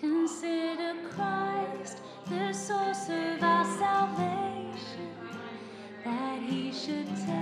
Consider Christ the source of our salvation, that he should take.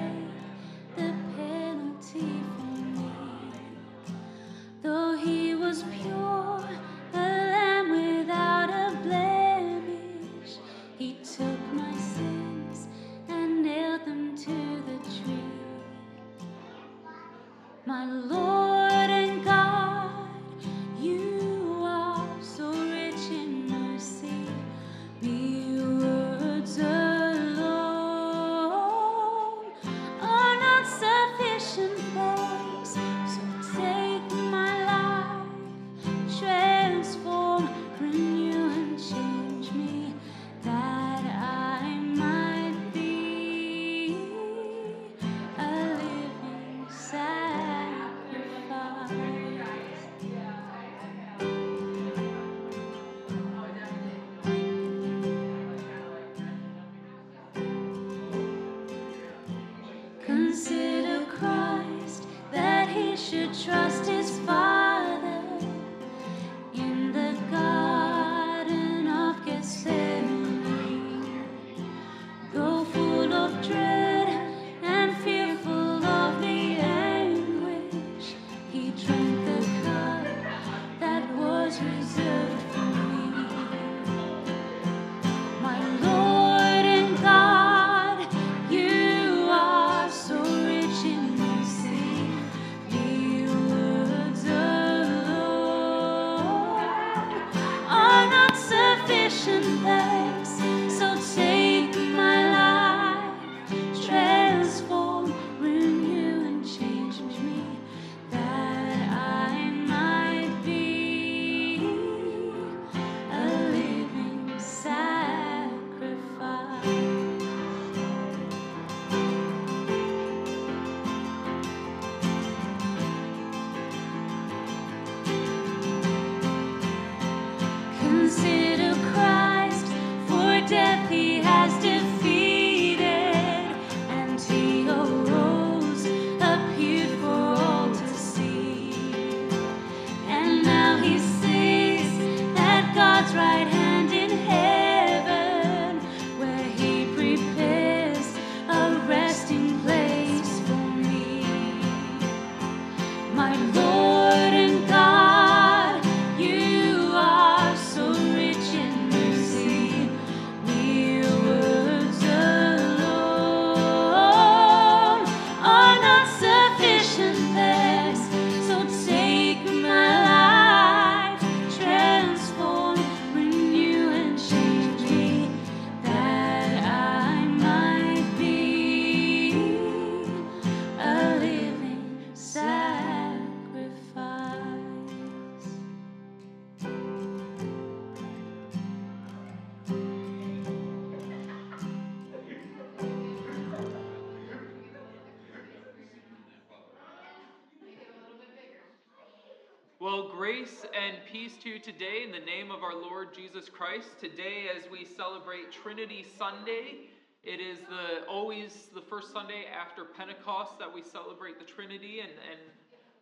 Christ. Today, as we celebrate Trinity Sunday, it is the always the first Sunday after Pentecost that we celebrate the Trinity, and, and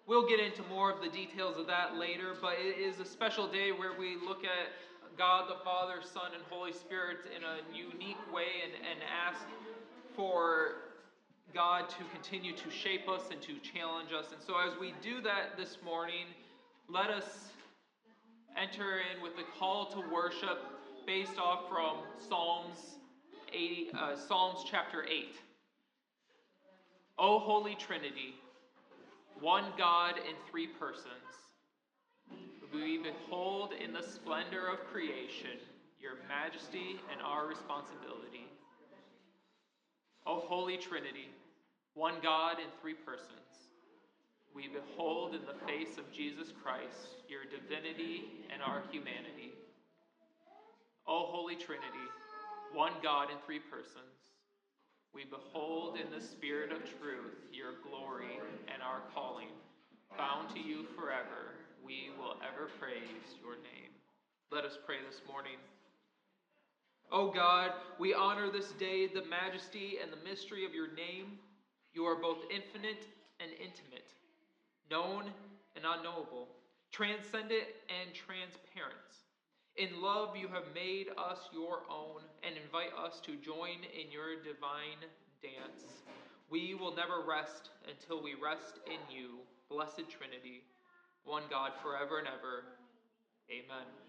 we'll get into more of the details of that later. But it is a special day where we look at God the Father, Son, and Holy Spirit in a unique way and, and ask for God to continue to shape us and to challenge us. And so, as we do that this morning, let us enter in with the call to worship based off from Psalms 80, uh, Psalms chapter 8. O Holy Trinity, one God in three persons, we behold in the splendor of creation your majesty and our responsibility. O Holy Trinity, one God in three persons, we behold in the face of Jesus Christ your divinity and our humanity. O Holy Trinity, one God in three persons, we behold in the Spirit of truth your glory and our calling. Bound to you forever, we will ever praise your name. Let us pray this morning. O God, we honor this day the majesty and the mystery of your name. You are both infinite and intimate, known and unknowable, transcendent and transparent. In love, you have made us your own and invite us to join in your divine dance. We will never rest until we rest in you, Blessed Trinity, one God forever and ever. Amen.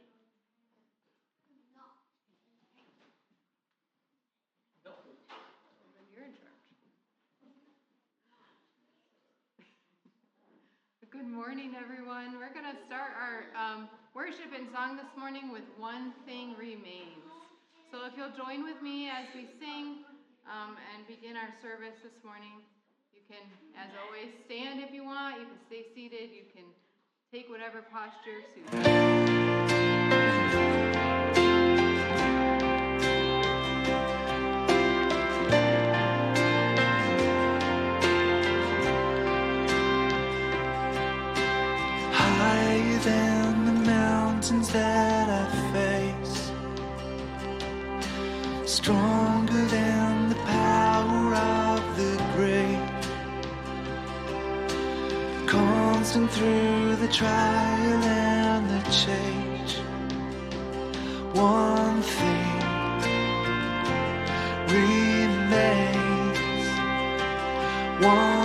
Good morning, everyone. We're going to start our um, worship and song this morning with One Thing Remains. So if you'll join with me as we sing um, and begin our service this morning, you can, as always, stand if you want. You can stay seated. You can take whatever posture suits you. Than the mountains that I face, stronger than the power of the great. constant through the trial and the change. One thing remains. One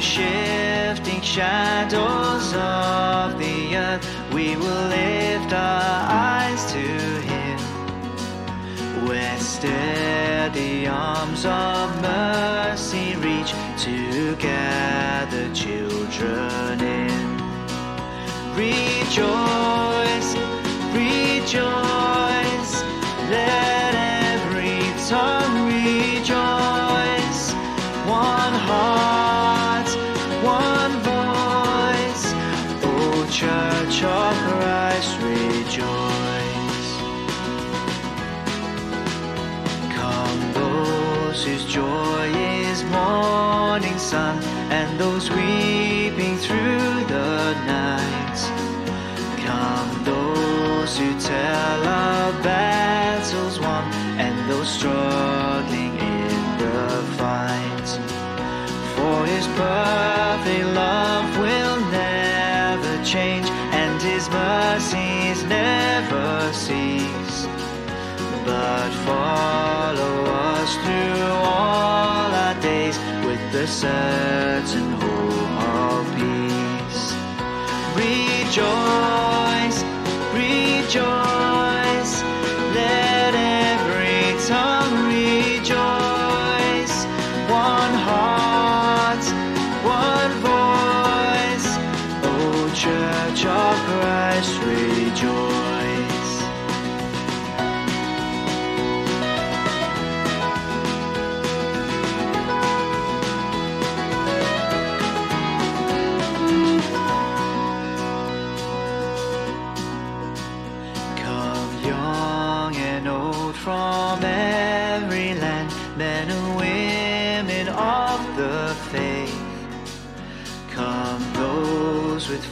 shifting shadows follow us through all our days with the certain hope of peace. Rejoice, rejoice,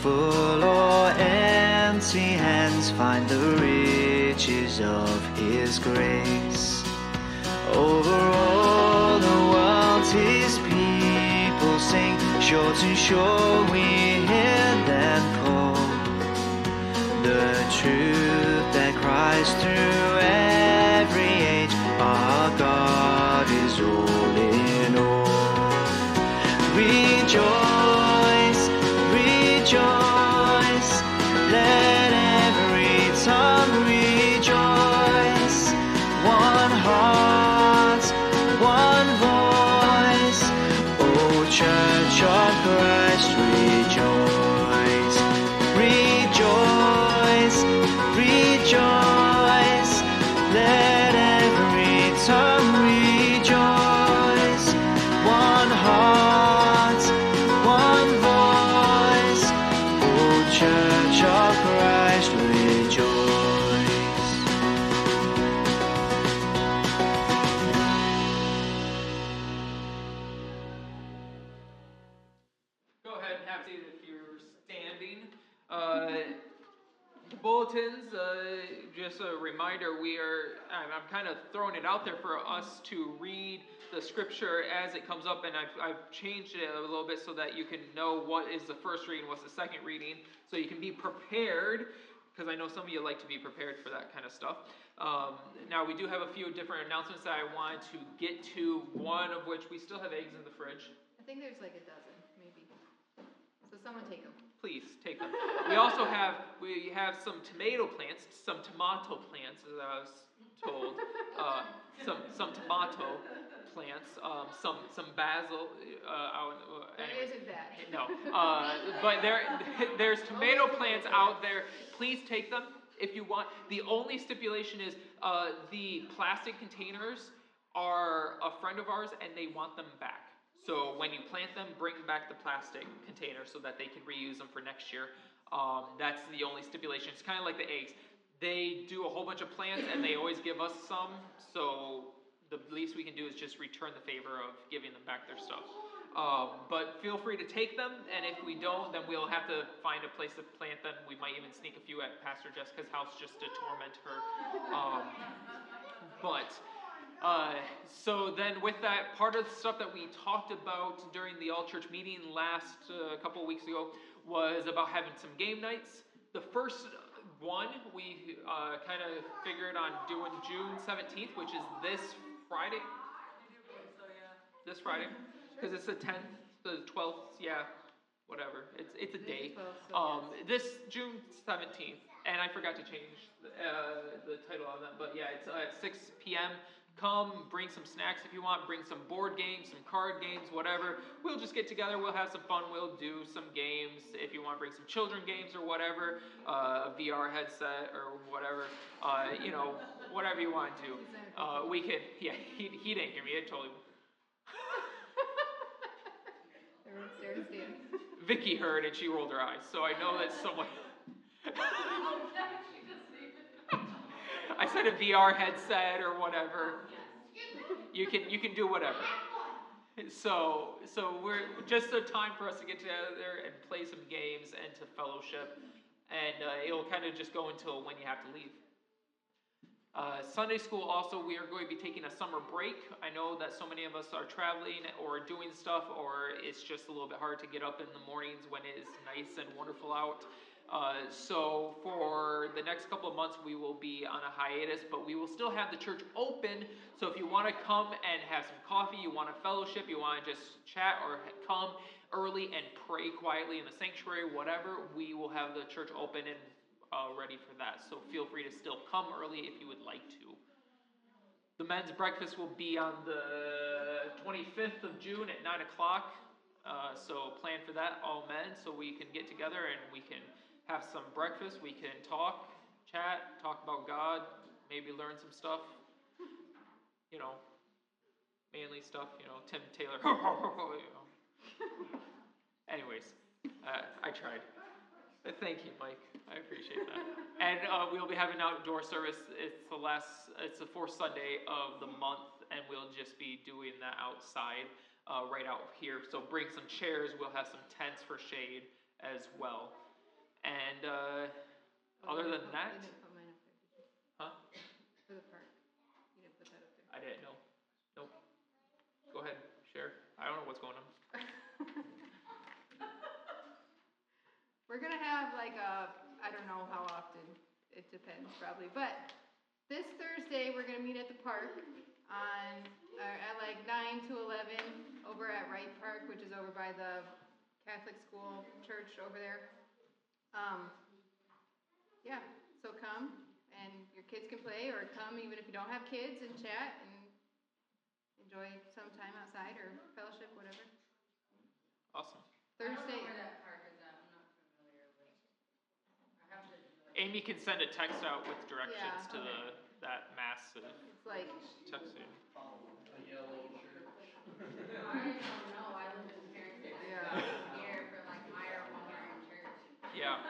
full or empty hands, find the riches of His grace. Over all the world, His people sing, shore to shore we hear them call the truth that cries through every age. Our God is all in all. Rejoice, I'm, I'm kind of throwing it out there for us to read the scripture as it comes up, and I've, I've changed it a little bit so that you can know what is the first reading, what's the second reading, so you can be prepared, because I know some of you like to be prepared for that kind of stuff. Um, now, we do have a few different announcements that I wanted to get to, one of which we still have eggs in the fridge. I think there's like a dozen, maybe. So someone take them. please take them. We also have we have some tomato plants, some tomato plants, as I was told. Uh, some some tomato plants, um, some some basil. Uh, out, uh, There anyways. isn't that. No, uh, but there there's tomato plants out there. Please take them if you want. The only stipulation is uh, the plastic containers are a friend of ours, and they want them back. So when you plant them, bring back the plastic container so that they can reuse them for next year. Um, that's the only stipulation. It's kind of like the eggs. They do a whole bunch of plants, and they always give us some. So the least we can do is just return the favor of giving them back their stuff. Um, but feel free to take them, and if we don't, then we'll have to find a place to plant them. We might even sneak a few at Pastor Jessica's house just to torment her. Um, but Uh, so then, with that, part of the stuff that we talked about during the all church meeting last uh, couple weeks ago was about having some game nights. The first one we uh, kind of figured on doing June 17th, which is this Friday. This Friday, because it's the 10th, the 12th, yeah, whatever. It's it's a day. the 12th, so Um, this June 17th, and I forgot to change uh, the title on that, but yeah, it's uh, at 6 p.m. Come, bring some snacks if you want, bring some board games, some card games, whatever. We'll just get together, we'll have some fun, we'll do some games. If you want bring some children games or whatever, uh, a VR headset or whatever, uh, you know, whatever you want to do. Uh, we could, yeah, he, he didn't hear me, I totally. Everyone stared at Vicky heard and she rolled her eyes, so I know that someone. I said a VR headset or whatever. You can you can do whatever. So so we're just a time for us to get together and play some games and to fellowship, and uh, it'll kind of just go until when you have to leave. Uh, Sunday school also, we are going to be taking a summer break. I know that so many of us are traveling or doing stuff, or it's just a little bit hard to get up in the mornings when it is nice and wonderful out. Uh, so, for the next couple of months, we will be on a hiatus, but we will still have the church open. So, if you want to come and have some coffee, you want a fellowship, you want to just chat or come early and pray quietly in the sanctuary, whatever, we will have the church open and uh, ready for that. So feel free to still come early if you would like to. The men's breakfast will be on the 25th of June at 9 o'clock. Uh, so plan for that, all men, so we can get together and we can have some breakfast. We can talk, chat, talk about God, maybe learn some stuff. You know, manly stuff, you know, Tim Taylor. you know. Anyways, uh, I tried. Uh, Thank you, Mike. I appreciate that. and uh, we'll be having outdoor service. It's the last. It's the fourth Sunday of the month, and we'll just be doing that outside, uh, right out here. So bring some chairs. We'll have some tents for shade as well. And uh, Oh, other than put- that, put mine up there, huh? For the park. You didn't put that up there. I didn't know. Nope. Go ahead, share. I don't know what's going on. We're gonna have like a, I don't know how often, it depends probably, but this Thursday, we're gonna meet at the park on, uh, at like nine to eleven, over at Wright Park, which is over by the Catholic school church over there. Um, yeah, so come, and your kids can play, or come even if you don't have kids and chat and enjoy some time outside or fellowship, whatever. Awesome. Thursday. Amy can send a text out with directions Yeah, to the that massive It's like texting. I don't know, I don't think parents. Yeah. Yeah.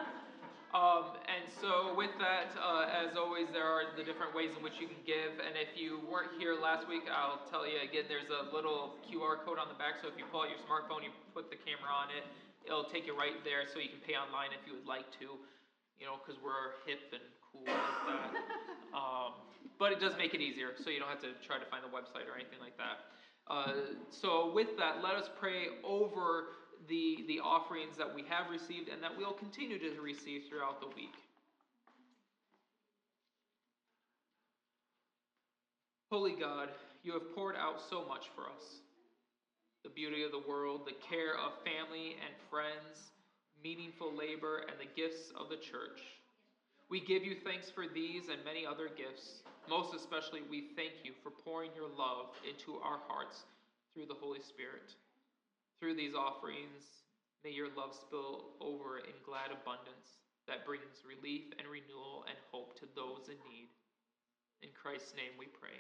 Um, and so with that, uh, as always, there are the different ways in which you can give. And if you weren't here last week, I'll tell you again. There's a little QR code on the back. So if you pull out your smartphone, you put the camera on it, it'll take you right there, so you can pay online if you would like to. You know, because we're hip and cool like that. Um, but it does make it easier, so you don't have to try to find the website or anything like that. Uh, so with that, let us pray over the the offerings that we have received and that we'll continue to receive throughout the week. Holy God, you have poured out so much for us. The beauty of the world, the care of family and friends, meaningful labor, and the gifts of the church. We give you thanks for these and many other gifts. Most especially, we thank you for pouring your love into our hearts through the Holy Spirit. Through these offerings, may your love spill over in glad abundance that brings relief and renewal and hope to those in need. In Christ's name we pray.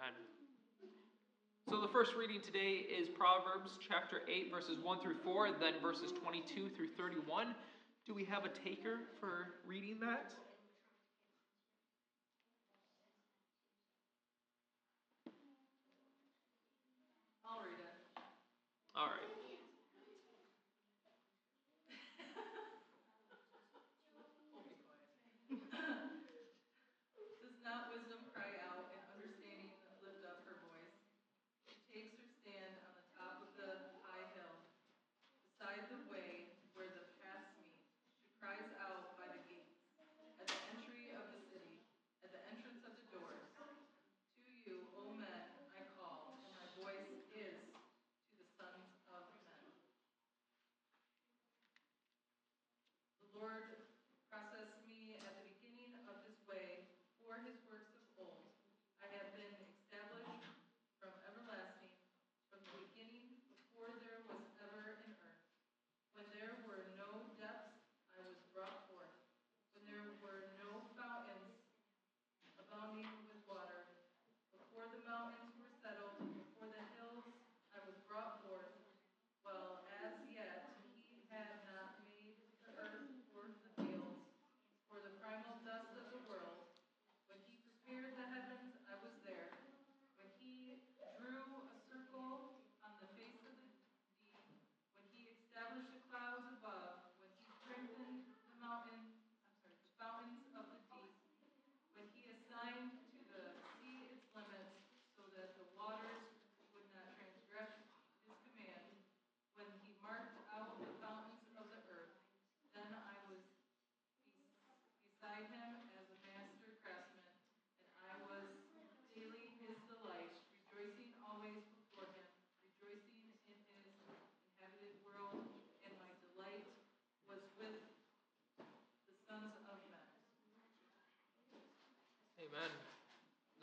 Amen. So the first reading today is Proverbs chapter 8, verses 1 through 4, then verses 22 through 31. Do we have a taker for reading that?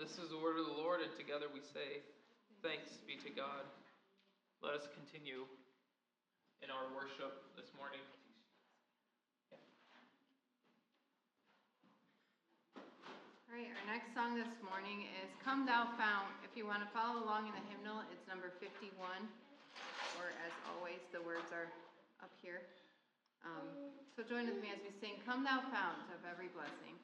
This is the word of the Lord, and together we say, Thanks be to God. Let us continue in our worship this morning. All right, our next song this morning is Come Thou Fount. If you want to follow along in the hymnal, it's number 51, or as always, the words are up here. Um, so join with me as we sing Come Thou Fount of Every Blessing.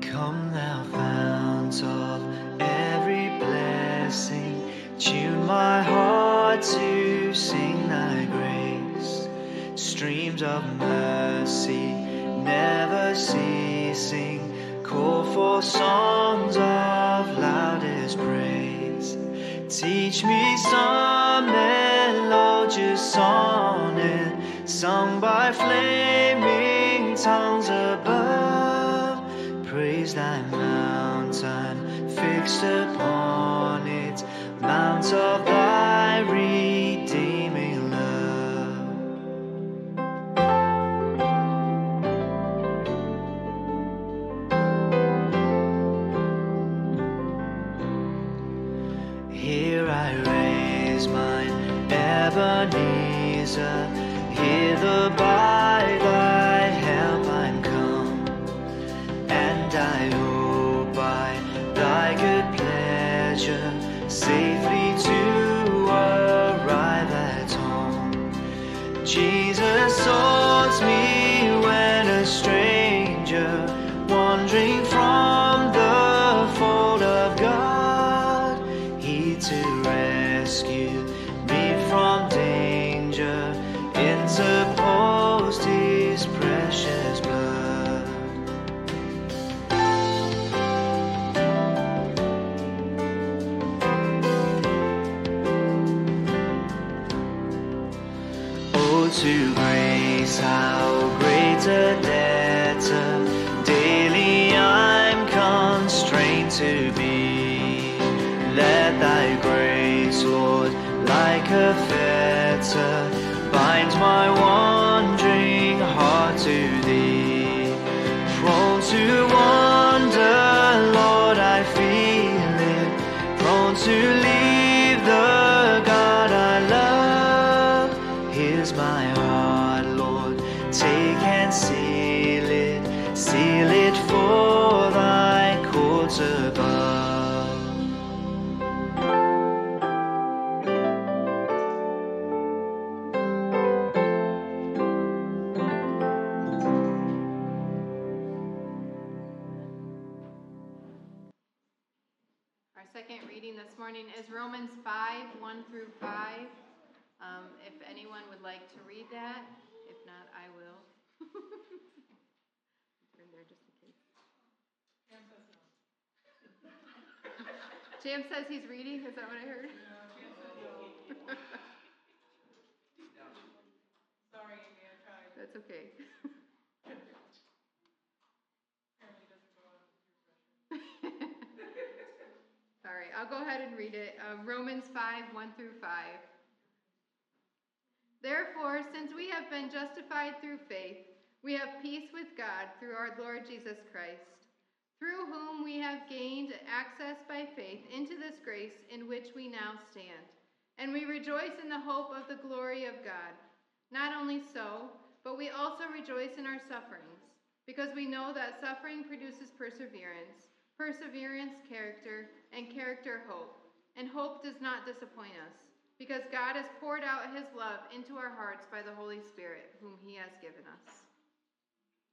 Come, thou fount of every blessing, tune my heart to sing thy grace. Streams of mercy never ceasing, call for songs Teach me some melodious sonnet sung by flaming tongues above. Praise thy mountain fixed upon it, mount of would like to read that, if not, I will. Turn there just in case. Jam says he's reading. Is that what I heard? Sorry, Amy, I tried. That's okay. Apparently doesn't go on. All right, I'll go ahead and read it. Uh, Romans 5 1 through 5. Therefore, since we have been justified through faith, we have peace with God through our Lord Jesus Christ, through whom we have gained access by faith into this grace in which we now stand. And we rejoice in the hope of the glory of God. Not only so, but we also rejoice in our sufferings, because we know that suffering produces perseverance, perseverance, character, and character, hope. And hope does not disappoint us, because God has poured out his love into our hearts by the Holy Spirit, whom he has given us.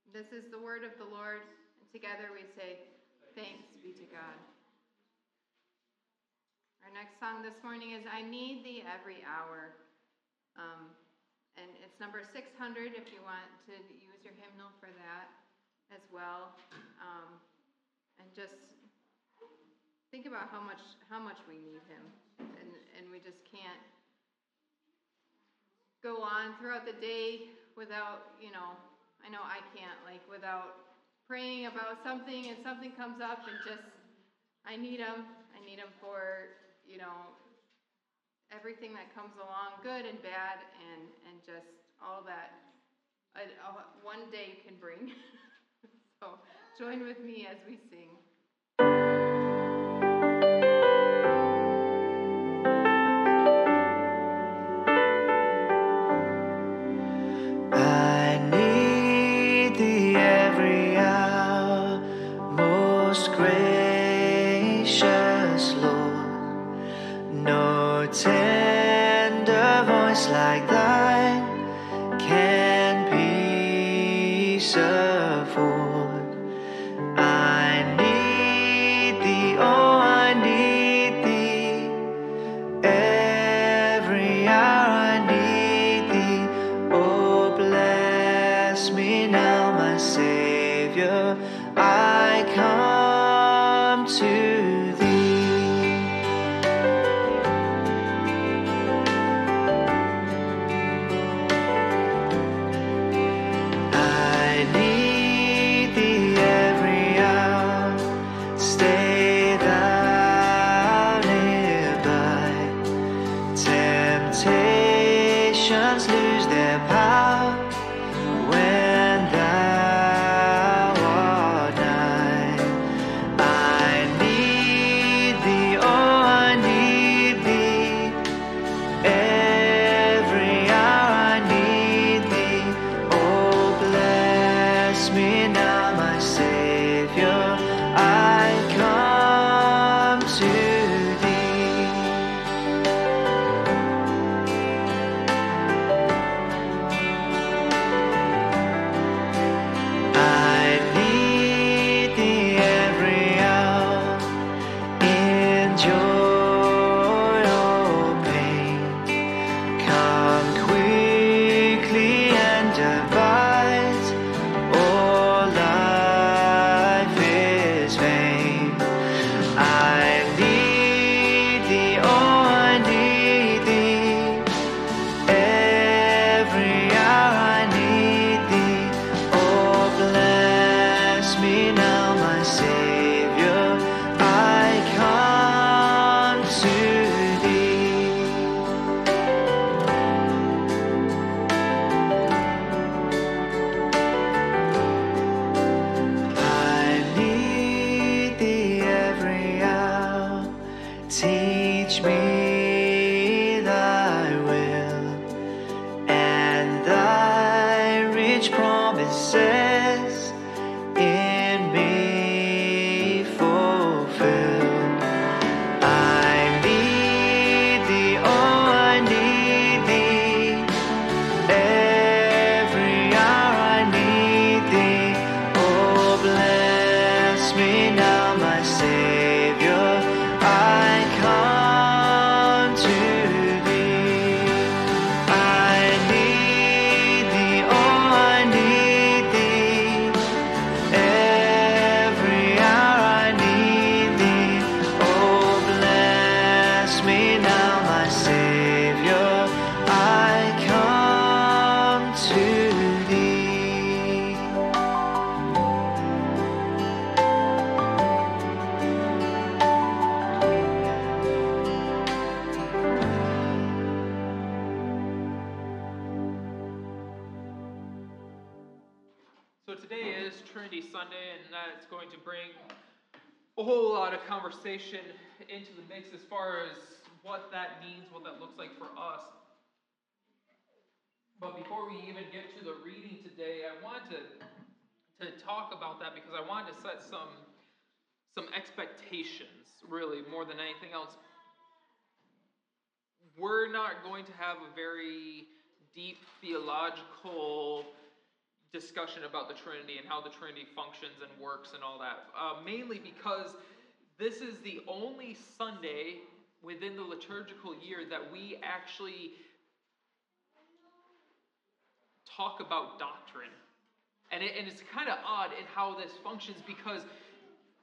This is the word of the Lord, and together we say, Thanks be to God. Our next song this morning is I Need Thee Every Hour. Um, and it's number 600 if you want to use your hymnal for that as well. Um, and just think about how much how much we need him and and we just can't go on throughout the day without you know i know i can't like without praying about something and something comes up and just i need him i need him for you know, everything that comes along, good and bad, and, and just all that uh, a, a, one day can bring. so join with me as we sing. Set some some expectations, really, more than anything else. We're not going to have a very deep theological discussion about the Trinity and how the Trinity functions and works and all that. Uh, mainly because this is the only Sunday within the liturgical year that we actually talk about doctrine. And, it, and it's kind of odd in how this functions because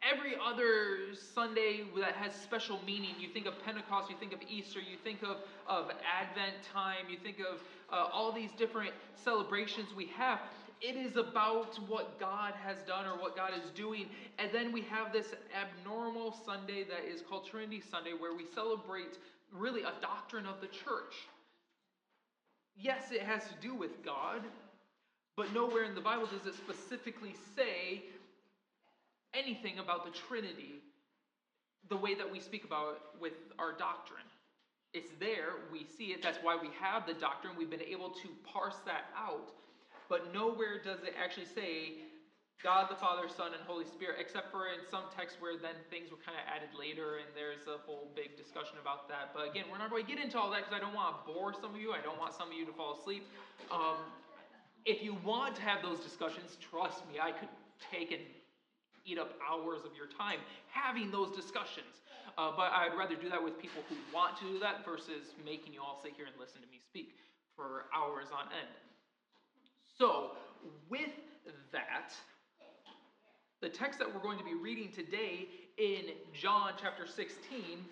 every other Sunday that has special meaning, you think of Pentecost, you think of Easter, you think of, of Advent time, you think of uh, all these different celebrations we have. it is about what God has done or what God is doing. And then we have this abnormal Sunday that is called Trinity Sunday, where we celebrate really a doctrine of the church. Yes, it has to do with God, but nowhere in the Bible does it specifically say anything about the Trinity the way that we speak about it with our doctrine. It's there, we see it, that's why we have the doctrine, we've been able to parse that out, but nowhere does it actually say God the Father, Son, and Holy Spirit, except for in some texts where then things were kind of added later, and there's a whole big discussion about that. But again, we're not going to get into all that because I don't want to bore some of you. I don't want some of you to fall asleep. Um, if you want to have those discussions, trust me, I could take and eat up hours of your time having those discussions. Uh, but I'd rather do that with people who want to do that versus making you all sit here and listen to me speak for hours on end. So, with that, the text that we're going to be reading today in John chapter 16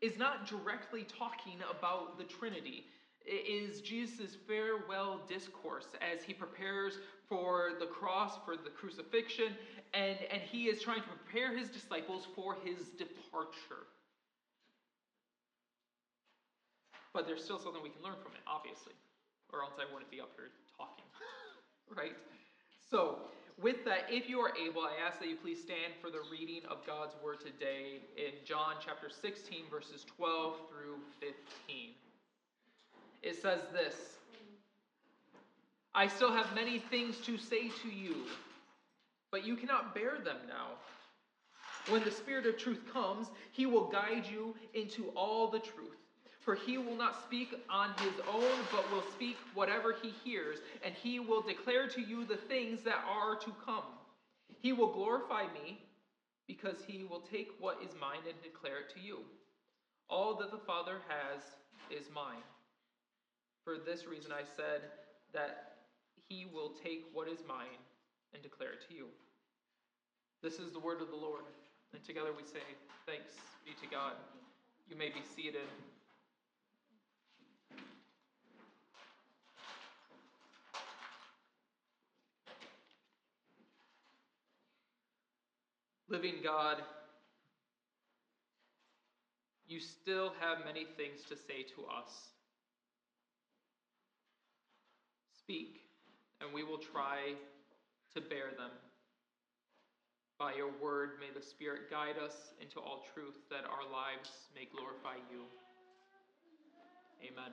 is not directly talking about the Trinity. Is Jesus' farewell discourse as he prepares for the cross, for the crucifixion, and, and he is trying to prepare his disciples for his departure. But there's still something we can learn from it, obviously, or else I wouldn't be up here talking, right? So, with that, if you are able, I ask that you please stand for the reading of God's word today in John chapter 16, verses 12 through 15. It says this I still have many things to say to you, but you cannot bear them now. When the Spirit of truth comes, he will guide you into all the truth. For he will not speak on his own, but will speak whatever he hears, and he will declare to you the things that are to come. He will glorify me, because he will take what is mine and declare it to you. All that the Father has is mine. For this reason I said that he will take what is mine and declare it to you. This is the word of the Lord. And together we say, Thanks be to God. You may be seated. Living God, you still have many things to say to us. Speak, and we will try to bear them. By your word, may the Spirit guide us into all truth, that our lives may glorify you. Amen.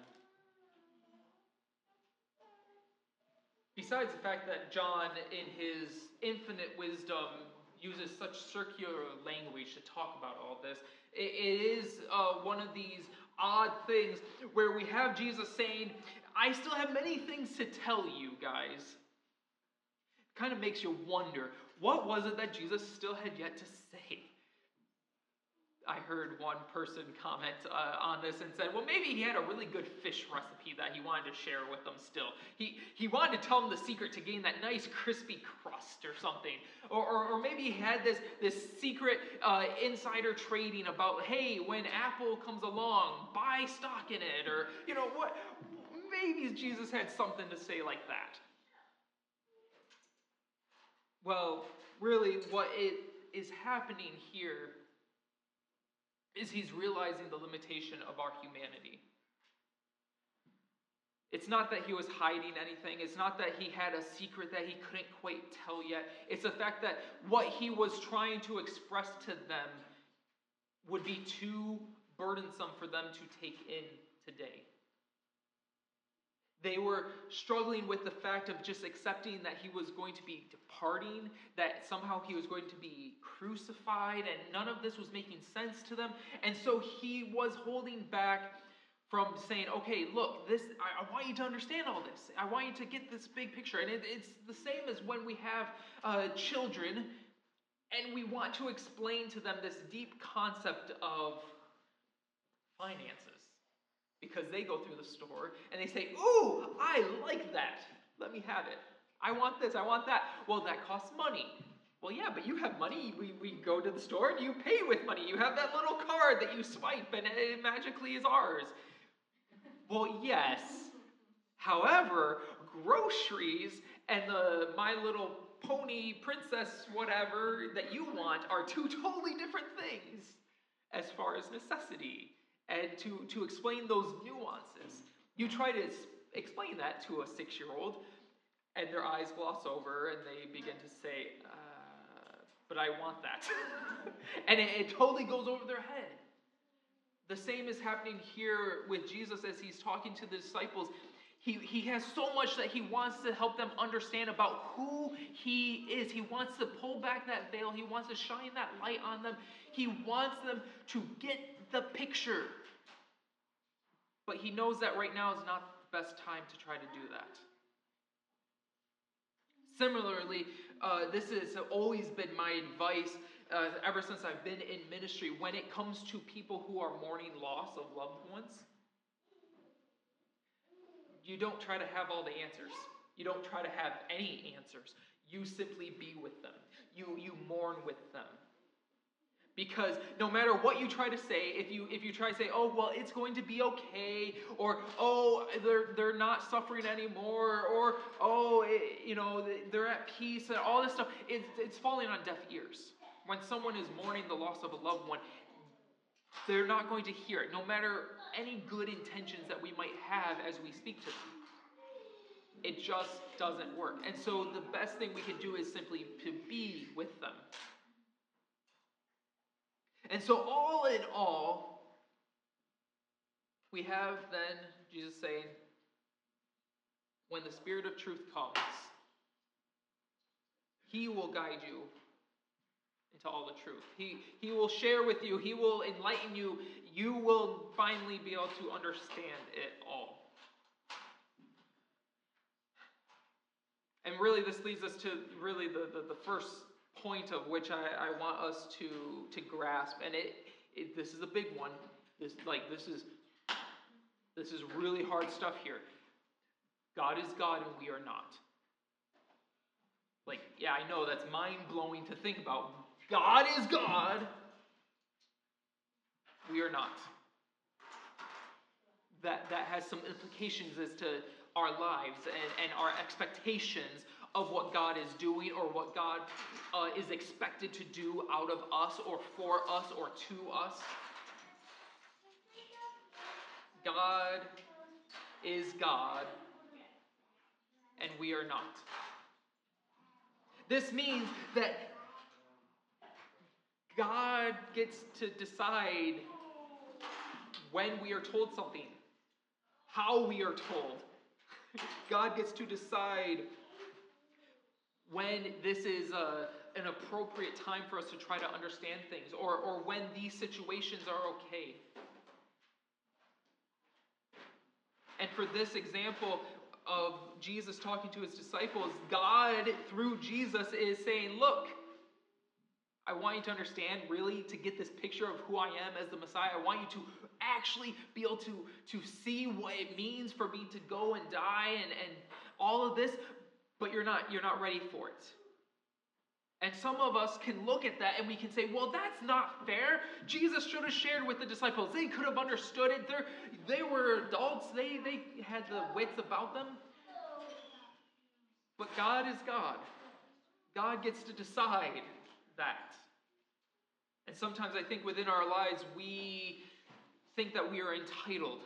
Besides the fact that John, in his infinite wisdom, uses such circular language to talk about all this, it is uh, one of these odd things where we have Jesus saying, I still have many things to tell you guys. It kind of makes you wonder what was it that Jesus still had yet to say? I heard one person comment uh, on this and said, well, maybe he had a really good fish recipe that he wanted to share with them still. He, he wanted to tell them the secret to gain that nice crispy crust or something. Or, or, or maybe he had this, this secret uh, insider trading about, hey, when Apple comes along, buy stock in it. Or, you know, what? Maybe Jesus had something to say like that. Well, really, what it is happening here is he's realizing the limitation of our humanity. It's not that he was hiding anything. It's not that he had a secret that he couldn't quite tell yet. It's the fact that what he was trying to express to them would be too burdensome for them to take in today. They were struggling with the fact of just accepting that he was going to be departing, that somehow he was going to be crucified, and none of this was making sense to them. And so he was holding back from saying, okay, look, this I, I want you to understand all this. I want you to get this big picture. And it, it's the same as when we have uh, children and we want to explain to them this deep concept of finances because they go through the store and they say, Ooh, I like that. Let me have it. I want this, I want that. Well, that costs money. Well, yeah, but you have money. We, we go to the store and you pay with money. You have that little card that you swipe and it magically is ours. Well, yes. However, groceries and the My Little Pony princess, whatever that you want, are two totally different things as far as necessity and to, to explain those nuances. You try to explain that to a six year old, and their eyes gloss over and they begin to say, uh, But I want that. and it, it totally goes over their head. The same is happening here with Jesus as he's talking to the disciples. He, he has so much that he wants to help them understand about who he is. He wants to pull back that veil. He wants to shine that light on them. He wants them to get the picture. But he knows that right now is not the best time to try to do that. Similarly, uh, this has always been my advice uh, ever since I've been in ministry when it comes to people who are mourning loss of loved ones. You don't try to have all the answers. You don't try to have any answers. You simply be with them. You, you mourn with them. Because no matter what you try to say, if you if you try to say, oh well, it's going to be okay, or oh they're they're not suffering anymore, or oh it, you know they're at peace, and all this stuff, it's it's falling on deaf ears. When someone is mourning the loss of a loved one, they're not going to hear it, no matter any good intentions that we might have as we speak to them. It just doesn't work. And so the best thing we can do is simply to be with them. And so, all in all, we have then Jesus saying, when the Spirit of truth comes, He will guide you into all the truth. He, he will share with you, He will enlighten you. You will finally be able to understand it all. And really, this leads us to really the, the, the first point of which I, I want us to, to grasp. And it, it this is a big one. This like this is this is really hard stuff here. God is God and we are not. Like, yeah, I know that's mind blowing to think about. God is God. We are not. That, that has some implications as to our lives and, and our expectations of what God is doing or what God uh, is expected to do out of us or for us or to us. God is God, and we are not. This means that God gets to decide when we are told something, how we are told. God gets to decide when this is a, an appropriate time for us to try to understand things or, or when these situations are okay. And for this example of Jesus talking to his disciples, God, through Jesus, is saying, Look, I want you to understand, really, to get this picture of who I am as the Messiah. I want you to actually be able to, to see what it means for me to go and die and, and all of this, but you're not, you're not ready for it. And some of us can look at that and we can say, well, that's not fair. Jesus should have shared with the disciples. They could have understood it. They're, they were adults, they, they had the wits about them. But God is God. God gets to decide that. And sometimes I think within our lives, we think that we are entitled.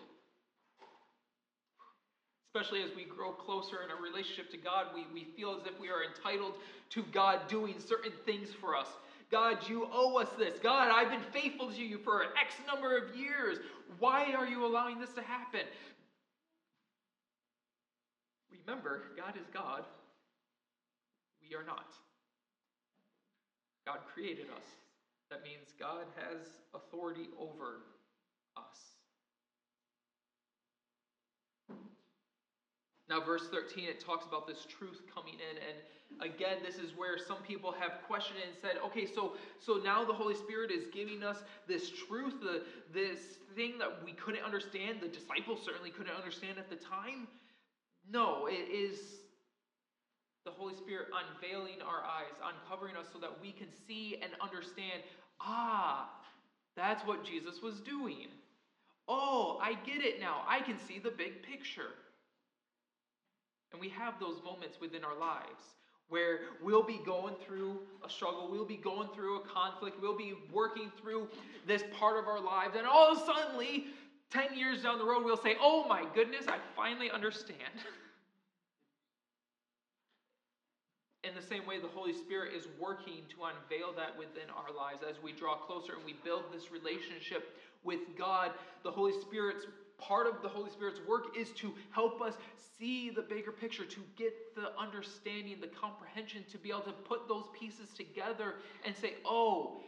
Especially as we grow closer in a relationship to God, we, we feel as if we are entitled to God doing certain things for us. God, you owe us this. God, I've been faithful to you for X number of years. Why are you allowing this to happen? Remember, God is God. We are not. God created us. That means God has authority over us. Now, verse 13, it talks about this truth coming in. And again, this is where some people have questioned and said, okay, so, so now the Holy Spirit is giving us this truth, the, this thing that we couldn't understand. The disciples certainly couldn't understand at the time. No, it is the Holy Spirit unveiling our eyes, uncovering us so that we can see and understand ah, that's what Jesus was doing. Oh, I get it now. I can see the big picture. And we have those moments within our lives where we'll be going through a struggle, we'll be going through a conflict, we'll be working through this part of our lives, and all of a suddenly, 10 years down the road, we'll say, Oh my goodness, I finally understand. In the same way, the Holy Spirit is working to unveil that within our lives as we draw closer and we build this relationship with God. The Holy Spirit's part of the Holy Spirit's work is to help us see the bigger picture, to get the understanding, the comprehension, to be able to put those pieces together and say, oh,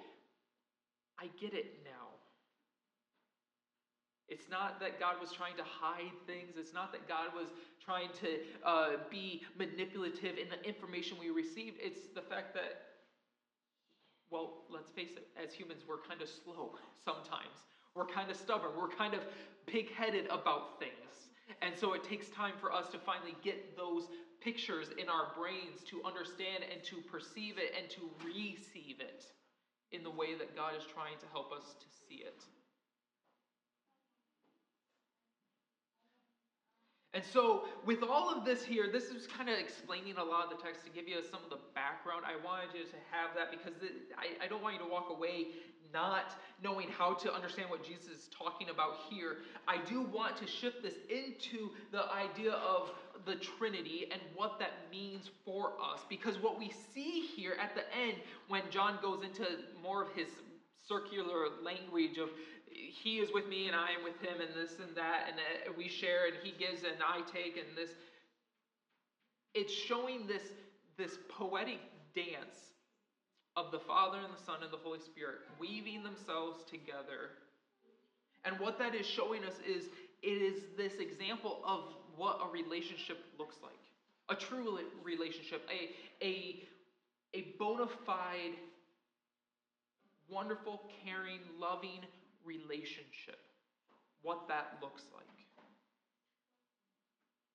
I get it now. It's not that God was trying to hide things. It's not that God was trying to uh, be manipulative in the information we received. It's the fact that, well, let's face it, as humans, we're kind of slow sometimes. We're kind of stubborn. We're kind of pig headed about things. And so it takes time for us to finally get those pictures in our brains to understand and to perceive it and to receive it in the way that God is trying to help us to see it. And so, with all of this here, this is kind of explaining a lot of the text to give you some of the background. I wanted you to have that because I, I don't want you to walk away not knowing how to understand what Jesus is talking about here. I do want to shift this into the idea of the Trinity and what that means for us. Because what we see here at the end, when John goes into more of his circular language of he is with me and I am with him and this and that and uh, we share and he gives and I take and this it's showing this this poetic dance of the Father and the Son and the Holy Spirit weaving themselves together. And what that is showing us is it is this example of what a relationship looks like. A true relationship, a, a, a bona fide, wonderful, caring, loving relationship. What that looks like.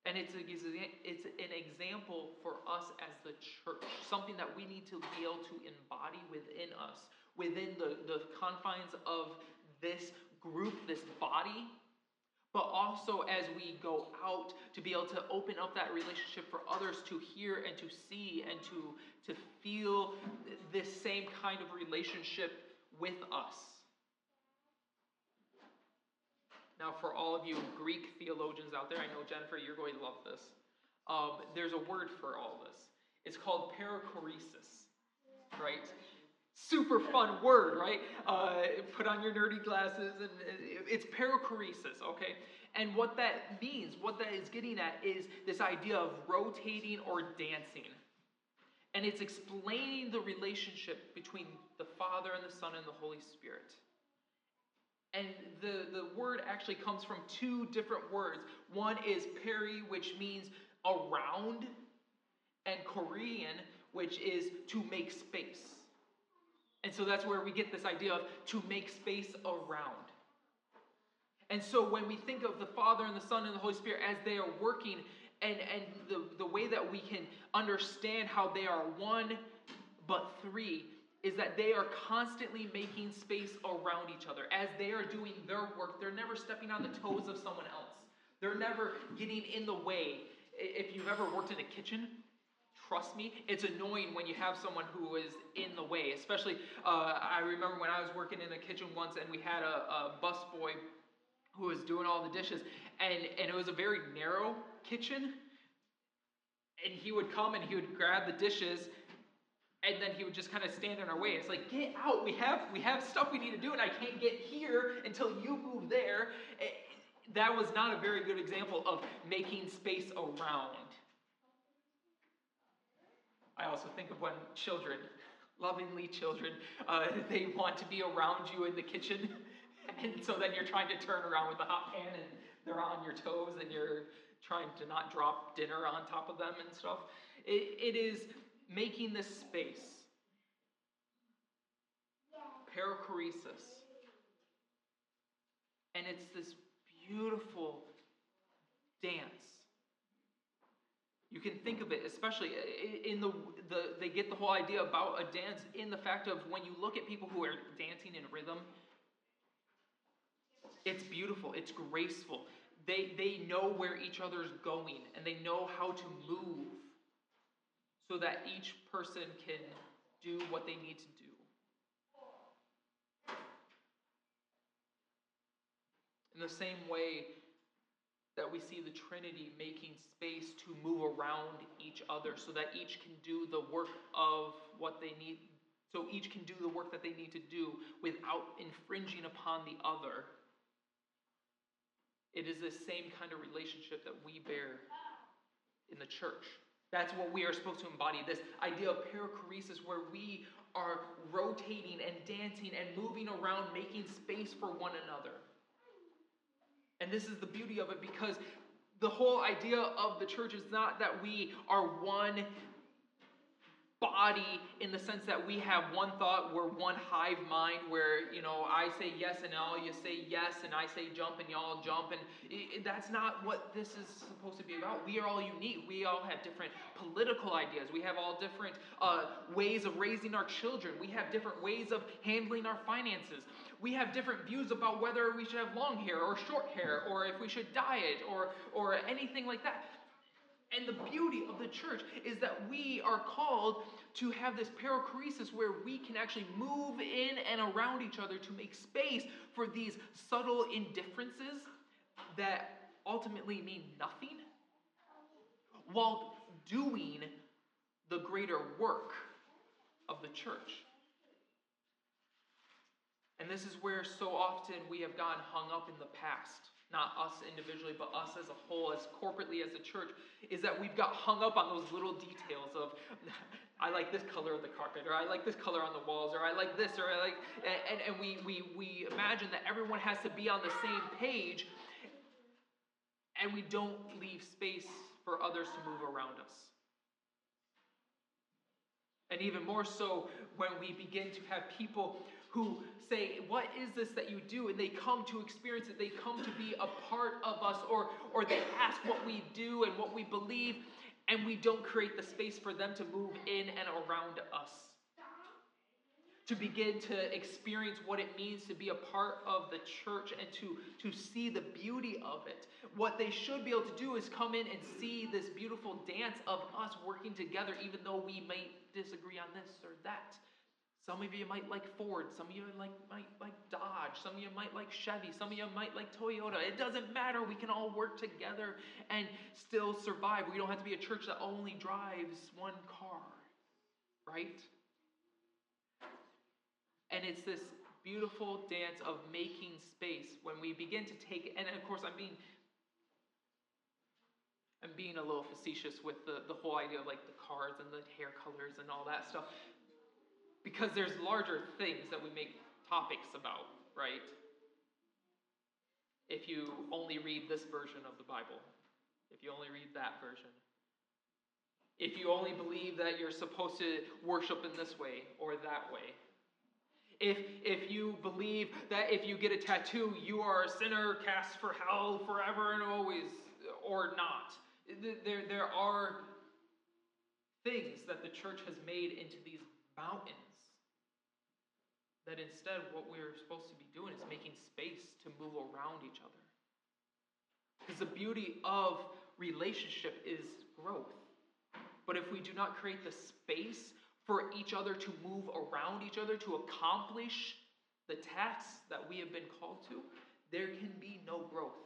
And it's, a, it's an example for us as the church, something that we need to be able to embody within us, within the, the confines of this group, this body, but also as we go out to be able to open up that relationship for others to hear and to see and to, to feel this same kind of relationship with us. Now, for all of you Greek theologians out there, I know, Jennifer, you're going to love this. Um, there's a word for all this. It's called perichoresis, right? Super fun word, right? Uh, put on your nerdy glasses, and it's perichoresis, okay? And what that means, what that is getting at, is this idea of rotating or dancing. And it's explaining the relationship between the Father and the Son and the Holy Spirit. And the, the word actually comes from two different words. One is peri, which means around, and chorein, which is to make space. And so that's where we get this idea of to make space around. And so when we think of the Father and the Son and the Holy Spirit as they are working, and, and the, the way that we can understand how they are one but three is that they are constantly making space around each other. As they are doing their work, they're never stepping on the toes of someone else. They're never getting in the way. If you've ever worked in a kitchen, trust me, it's annoying when you have someone who is in the way. Especially, uh, I remember when I was working in a kitchen once and we had a, a busboy who was doing all the dishes, and, and it was a very narrow kitchen. And he would come and he would grab the dishes and then he would just kind of stand in our way. It's like, get out. We have we have stuff we need to do, and I can't get here until you move there. Eh, that was not a very good example of making space around. I also think of when children, lovingly children, uh, they want to be around you in the kitchen, and so then you're trying to turn around with a hot pan, and they're on your toes, and you're trying to not drop dinner on top of them and stuff. it, it is making this space. Perichoresis. And it's this beautiful dance. You can think of it, especially in the, the, they get the whole idea about a dance in the fact of when you look at people who are dancing in rhythm, it's beautiful, it's graceful. they, they know where each other's going and they know how to move so that each person can do what they need to do. In the same way that we see the Trinity making space to move around each other so that each can do the work of what they need, so each can do the work that they need to do without infringing upon the other. It is this same kind of relationship that we bear in the church. That's what we are supposed to embody this idea of perichoresis, where we are rotating and dancing and moving around, making space for one another. And this is the beauty of it because the whole idea of the church is not that we are one body in the sense that we have one thought, we're one hive mind where, you know, I say yes and all you say yes and I say jump and y'all jump. And it, that's not what this is supposed to be about. We are all unique. We all have different political ideas. We have all different uh, ways of raising our children. We have different ways of handling our finances. We have different views about whether we should have long hair or short hair or if we should diet or, or anything like that. And the beauty of the church is that we are called to have this perichoresis where we can actually move in and around each other to make space for these subtle indifferences that ultimately mean nothing while doing the greater work of the church. And this is where so often we have gotten hung up in the past not us individually, but us as a whole, as corporately as a church, is that we've got hung up on those little details of, I like this color of the carpet, or I like this color on the walls, or I like this, or I like, and, and we, we, we imagine that everyone has to be on the same page, and we don't leave space for others to move around us. And even more so when we begin to have people who say, What is this that you do? And they come to experience it. They come to be a part of us, or, or they ask what we do and what we believe, and we don't create the space for them to move in and around us. To begin to experience what it means to be a part of the church and to, to see the beauty of it. What they should be able to do is come in and see this beautiful dance of us working together, even though we may disagree on this or that. Some of you might like Ford, some of you like, might like Dodge, some of you might like Chevy, some of you might like Toyota. It doesn't matter. We can all work together and still survive. We don't have to be a church that only drives one car, right? And it's this beautiful dance of making space when we begin to take and of course I'm being I'm being a little facetious with the, the whole idea of like the cars and the hair colors and all that stuff because there's larger things that we make topics about, right? If you only read this version of the Bible, if you only read that version, if you only believe that you're supposed to worship in this way or that way, if, if you believe that if you get a tattoo, you are a sinner cast for hell forever and always, or not. There, there are things that the church has made into these mountains that instead, what we're supposed to be doing is making space to move around each other. Because the beauty of relationship is growth. But if we do not create the space for each other to move around each other to accomplish the tasks that we have been called to, there can be no growth.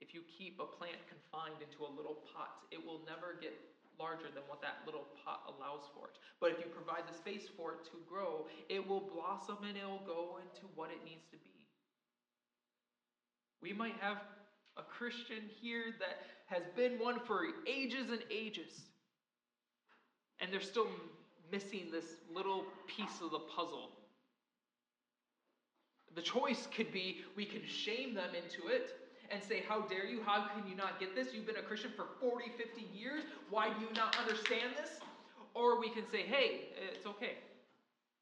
If you keep a plant confined into a little pot, it will never get larger than what that little pot allows for it. But if you provide the space for it to grow, it will blossom and it will go into what it needs to be. We might have a Christian here that has been one for ages and ages, and they're still missing this little piece of the puzzle. The choice could be we can shame them into it and say, How dare you? How can you not get this? You've been a Christian for 40, 50 years. Why do you not understand this? Or we can say, Hey, it's okay.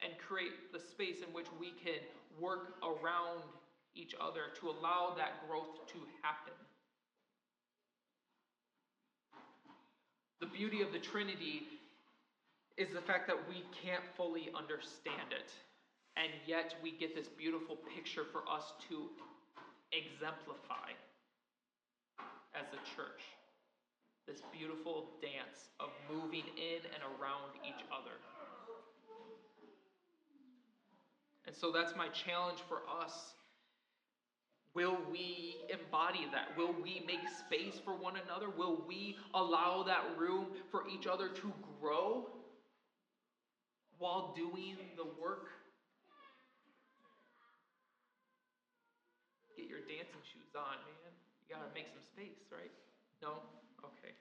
And create the space in which we can work around each other to allow that growth to happen. The beauty of the Trinity is the fact that we can't fully understand it. And yet we get this beautiful picture for us to exemplify as a church this beautiful dance of moving in and around each other. And so that's my challenge for us. Will we embody that? Will we make space for one another? Will we allow that room for each other to grow while doing the work? Get your dancing shoes on, man. You gotta make some space, right? No? Okay.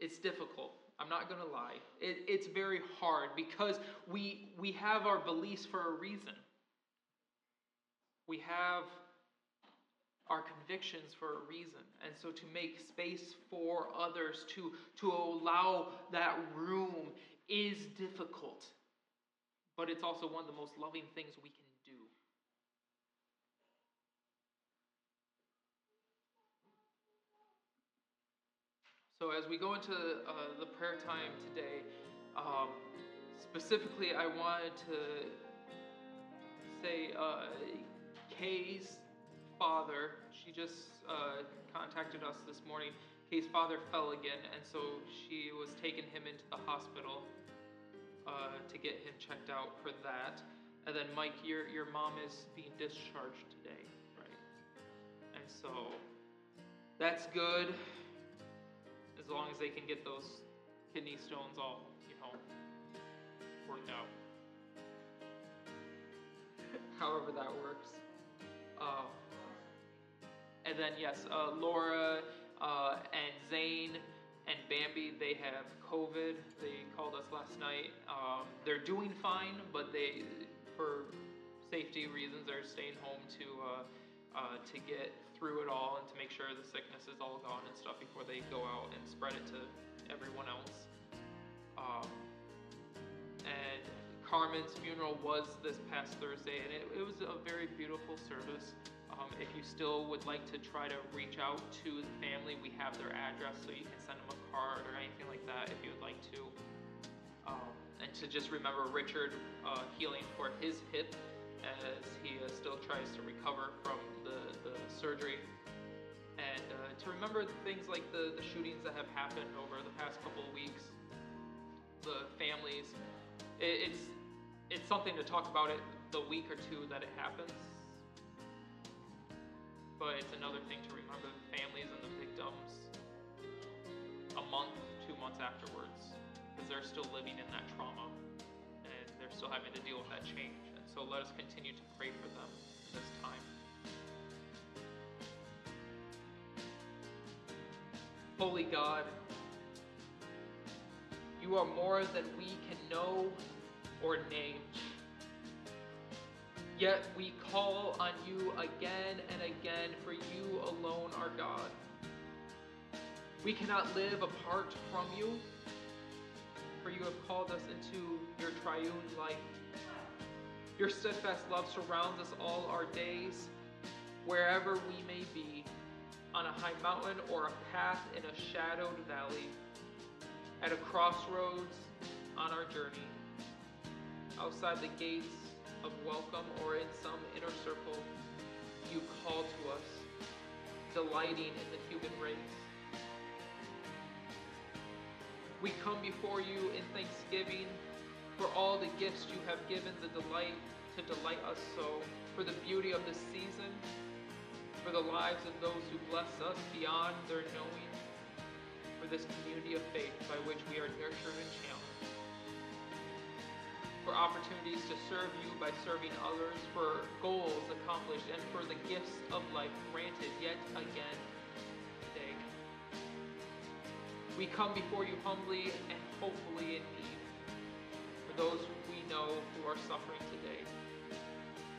It's difficult. I'm not going to lie. It, it's very hard because we, we have our beliefs for a reason. We have our convictions for a reason. And so to make space for others, to, to allow that room is difficult. But it's also one of the most loving things we can do. So, as we go into uh, the prayer time today, um, specifically, I wanted to say uh, Kay's father, she just uh, contacted us this morning. Kay's father fell again, and so she was taking him into the hospital uh, to get him checked out for that. And then, Mike, your, your mom is being discharged today, right? And so that's good as long as they can get those kidney stones all, you know, worked out. However that works. Um, and then yes, uh, Laura uh, and Zane and Bambi, they have COVID. They called us last night. Um, they're doing fine, but they, for safety reasons, they're staying home to uh, uh, to get through it all and to make sure the sickness is all gone and stuff before they go out and spread it to everyone else. Um, and Carmen's funeral was this past Thursday, and it, it was a very beautiful service. Um, if you still would like to try to reach out to the family, we have their address, so you can send them a card or anything like that if you would like to. Um, and to just remember Richard uh, healing for his hip as he uh, still tries to recover from the, the surgery. And uh, to remember things like the, the shootings that have happened over the past couple of weeks, the families. It, it's, it's something to talk about it the week or two that it happens. But it's another thing to remember the families and the victims a month, two months afterwards, because they're still living in that trauma and they're still having to deal with that change. And so let us continue to pray for them this time. Holy God, you are more than we can know or name. Yet we call on you again and again, for you alone are God. We cannot live apart from you, for you have called us into your triune life. Your steadfast love surrounds us all our days, wherever we may be, on a high mountain or a path in a shadowed valley, at a crossroads on our journey, outside the gates of welcome or in some inner circle, you call to us, delighting in the human race. We come before you in thanksgiving for all the gifts you have given the delight to delight us so, for the beauty of this season, for the lives of those who bless us beyond their knowing, for this community of faith by which we are nurtured and challenged, for opportunities to serve you by serving others, for goals accomplished, and for the gifts of life granted yet again today. We come before you humbly and hopefully in need for those we know who are suffering today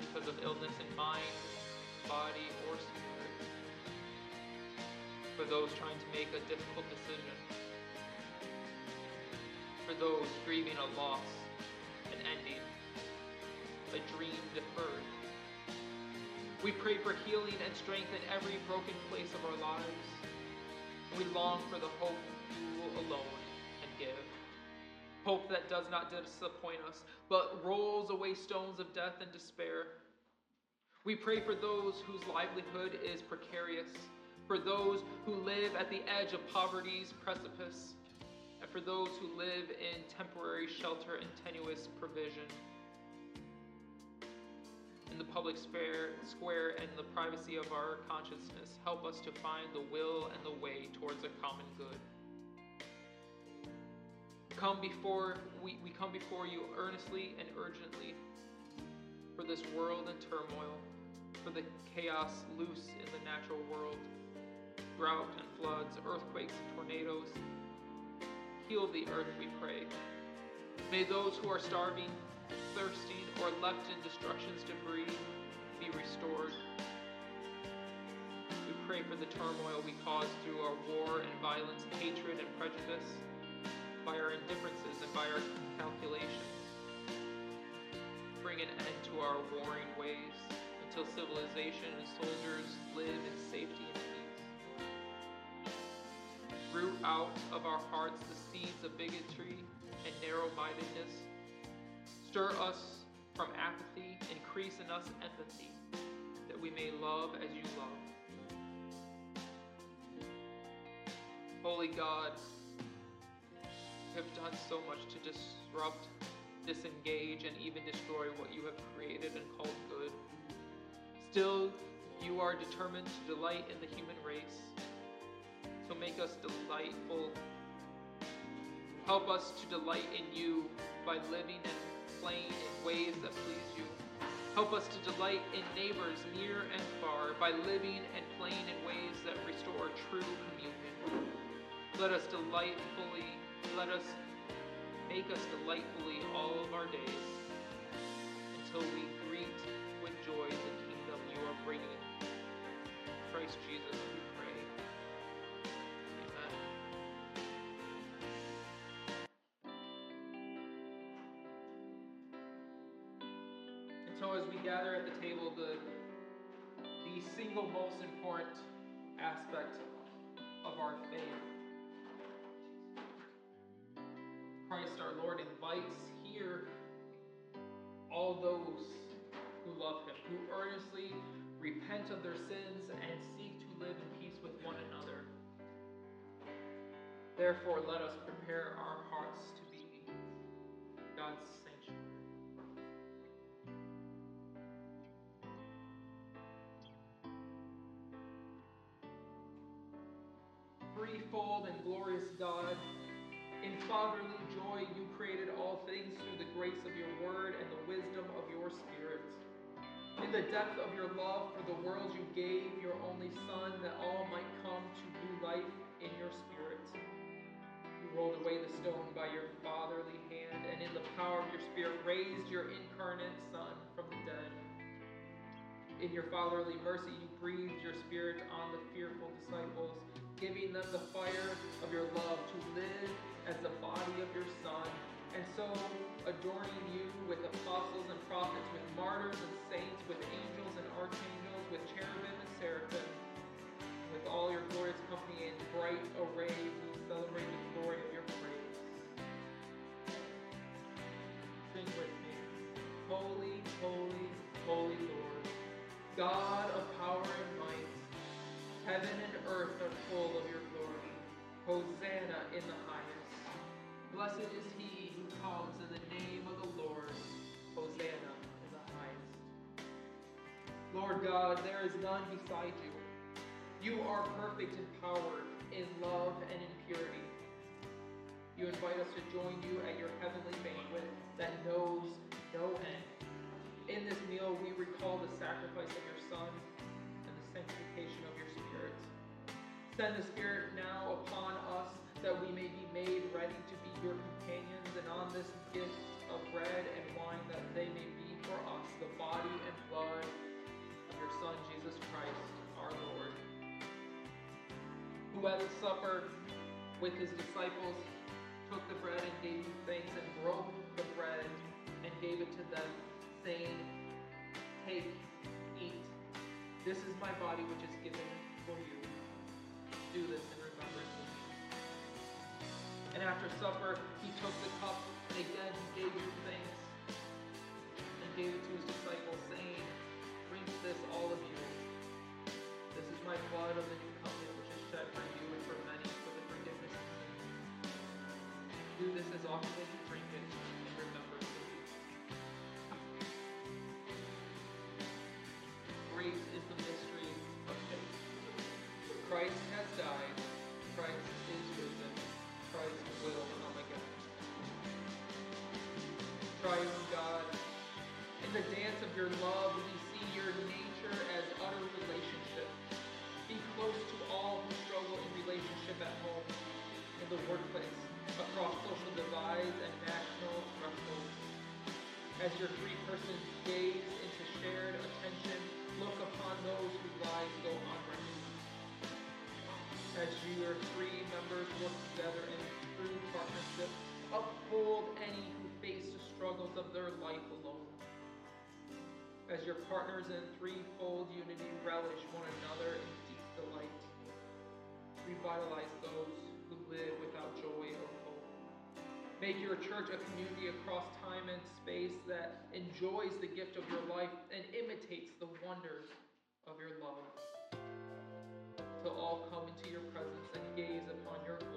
because of illness in mind, body, or spirit. For those trying to make a difficult decision. For those grieving a loss, an ending, a dream deferred. We pray for healing and strength in every broken place of our lives. We long for the hope you alone can give. hope that does not disappoint us, but rolls away stones of death and despair. We pray for those whose livelihood is precarious, for those who live at the edge of poverty's precipice, and for those who live in temporary shelter and tenuous provision. In the public square and the privacy of our consciousness, help us to find the will and the way towards a common good. Come before we, we come before you earnestly and urgently for this world in turmoil, for the chaos loose in the natural world, drought and floods, earthquakes and tornadoes. Heal the earth, we pray. May those who are starving, thirsting, or left in destruction's debris be restored. We pray for the turmoil we cause through our war and violence, hatred and prejudice, by our indifferences and by our calculations. Bring an end to our warring ways until civilization and soldiers live in safety. Root out of our hearts the seeds of bigotry and narrow mindedness. Stir us from apathy, increase in us empathy, that we may love as you love. Holy God, you have done so much to disrupt, disengage, and even destroy what you have created and called good. Still, you are determined to delight in the human race. So make us delightful. Help us to delight in you by living and playing in ways that please you. Help us to delight in neighbors near and far by living and playing in ways that restore true communion. Let us delightfully, let us make us delightfully all of our days until we greet with joy the kingdom you are bringing. Christ Jesus, as we gather at the table, the the single most important aspect of our faith. Christ our Lord invites here all those who love him, who earnestly repent of their sins and seek to live in peace with one another. Therefore, let us prepare our hearts to be God's Threefold and glorious God, in fatherly joy you created all things through the grace of your word and the wisdom of your spirit. In the depth of your love for the world, you gave your only Son that all might come to new life in your spirit. You rolled away the stone by your fatherly hand, and in the power of your spirit raised your incarnate Son from the dead. In your fatherly mercy, you breathed your spirit on the fearful disciples, giving them the fire of your love to live as the body of your Son, and so adorning you with apostles and prophets, with martyrs and saints, with angels and archangels, with cherubim and seraphim, with all your glorious company in bright array, we celebrate the glory of your praise. Sing with me. Holy, holy, holy Lord, God of power and heaven and earth are full of your glory. Hosanna in the highest. Blessed is he who comes in the name of the Lord. Hosanna in the highest. Lord God, there is none beside you. You are perfect in power, in love, and in purity. You invite us to join you at your heavenly banquet that knows no end. In this meal, we recall the sacrifice of your Son and the sanctification of your. Send the Spirit now upon us that we may be made ready to be your companions, and on this gift of bread and wine, that they may be for us the body and blood of your Son, Jesus Christ, our Lord. Who at the supper with his disciples took the bread and gave thanks, and broke the bread and gave it to them, saying, Take, eat. This is my body which is given for you. Do this in remembrance of me. And after supper, he took the cup, and again he gave you thanks, and gave it to his disciples, saying, Drink this, all of you. This is my blood of the new covenant, which is shed for you and for many for the forgiveness of sins. Do this as often as you your partners in threefold unity relish one another in deep delight, revitalize those who live without joy or hope. Make your church a community across time and space that enjoys the gift of your life and imitates the wonders of your love. Till all come into your presence and gaze upon your glory.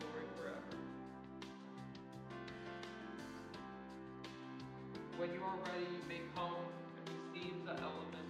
the you are ready, may come and receive the elements.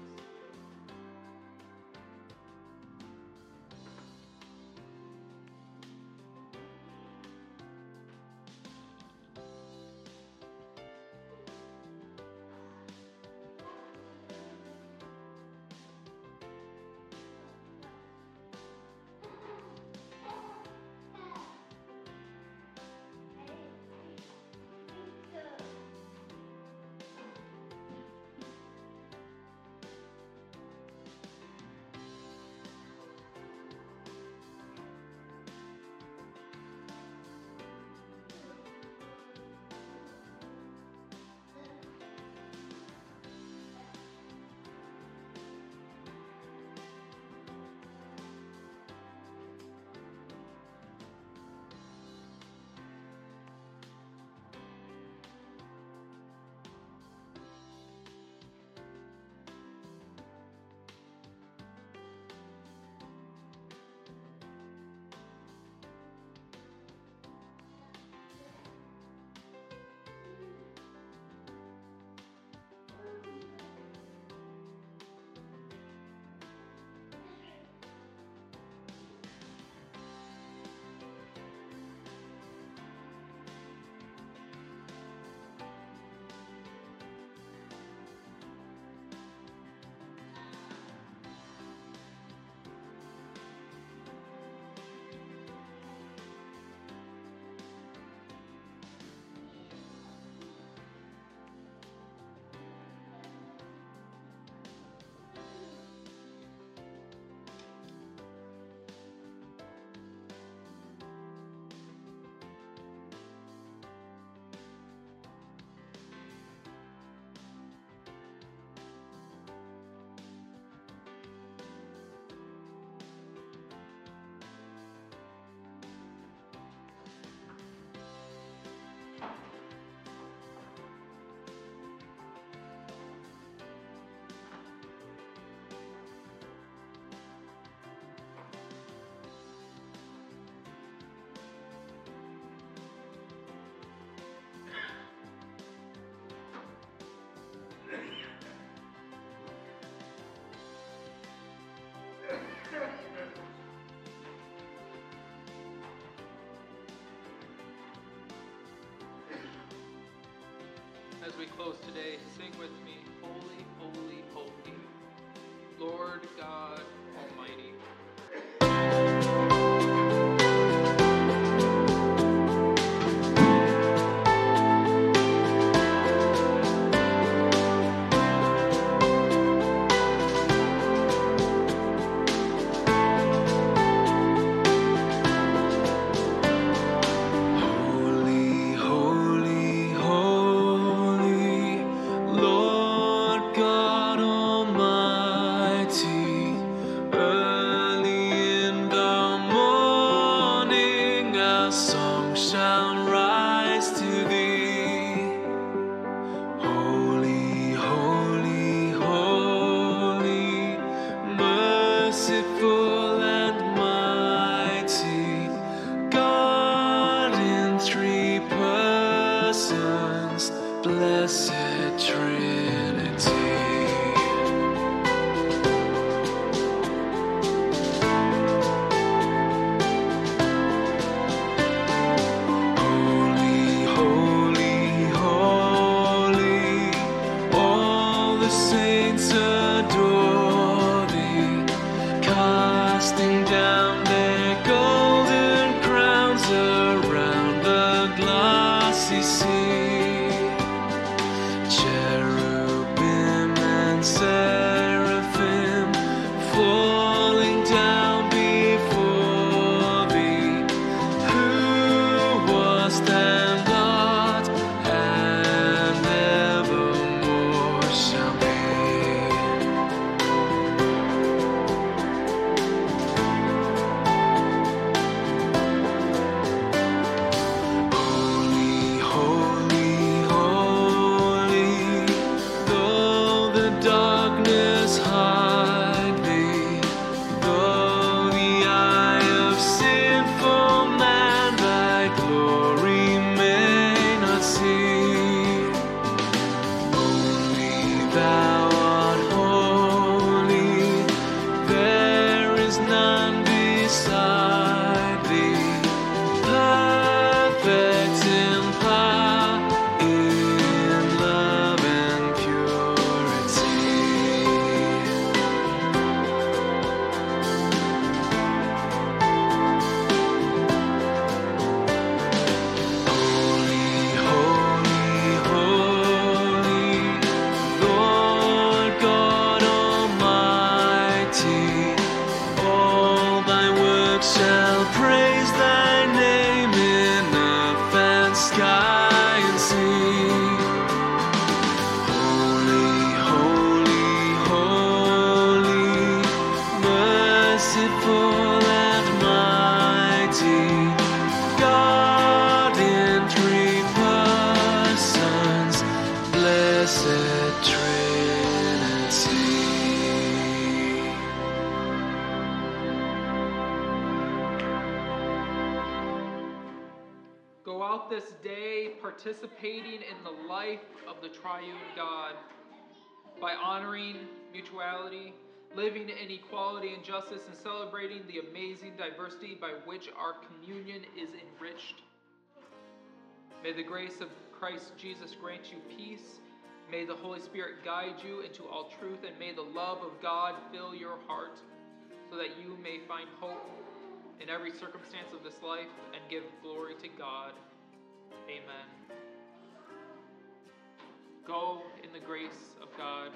As we close today, sing with me, Holy, Holy, Holy Lord God by honoring mutuality, living in equality and justice, and celebrating the amazing diversity by which our communion is enriched. May the grace of Christ Jesus grant you peace. May the Holy Spirit guide you into all truth, and may the love of God fill your heart so that you may find hope in every circumstance of this life and give glory to God. Amen. Go in the grace of God.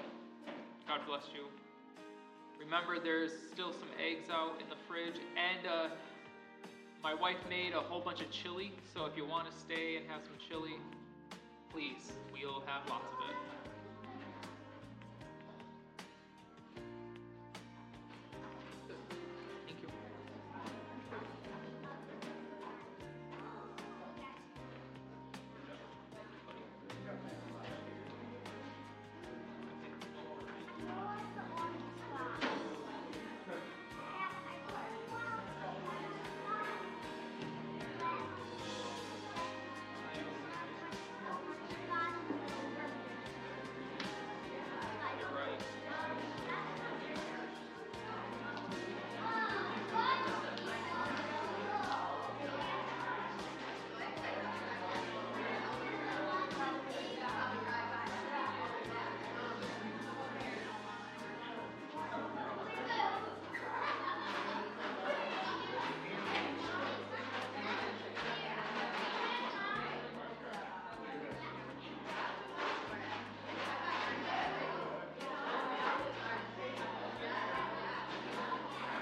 God bless you. Remember, there's still some eggs out in the fridge, and uh, my wife made a whole bunch of chili. So if you want to stay and have some chili, please, we'll have lots of it.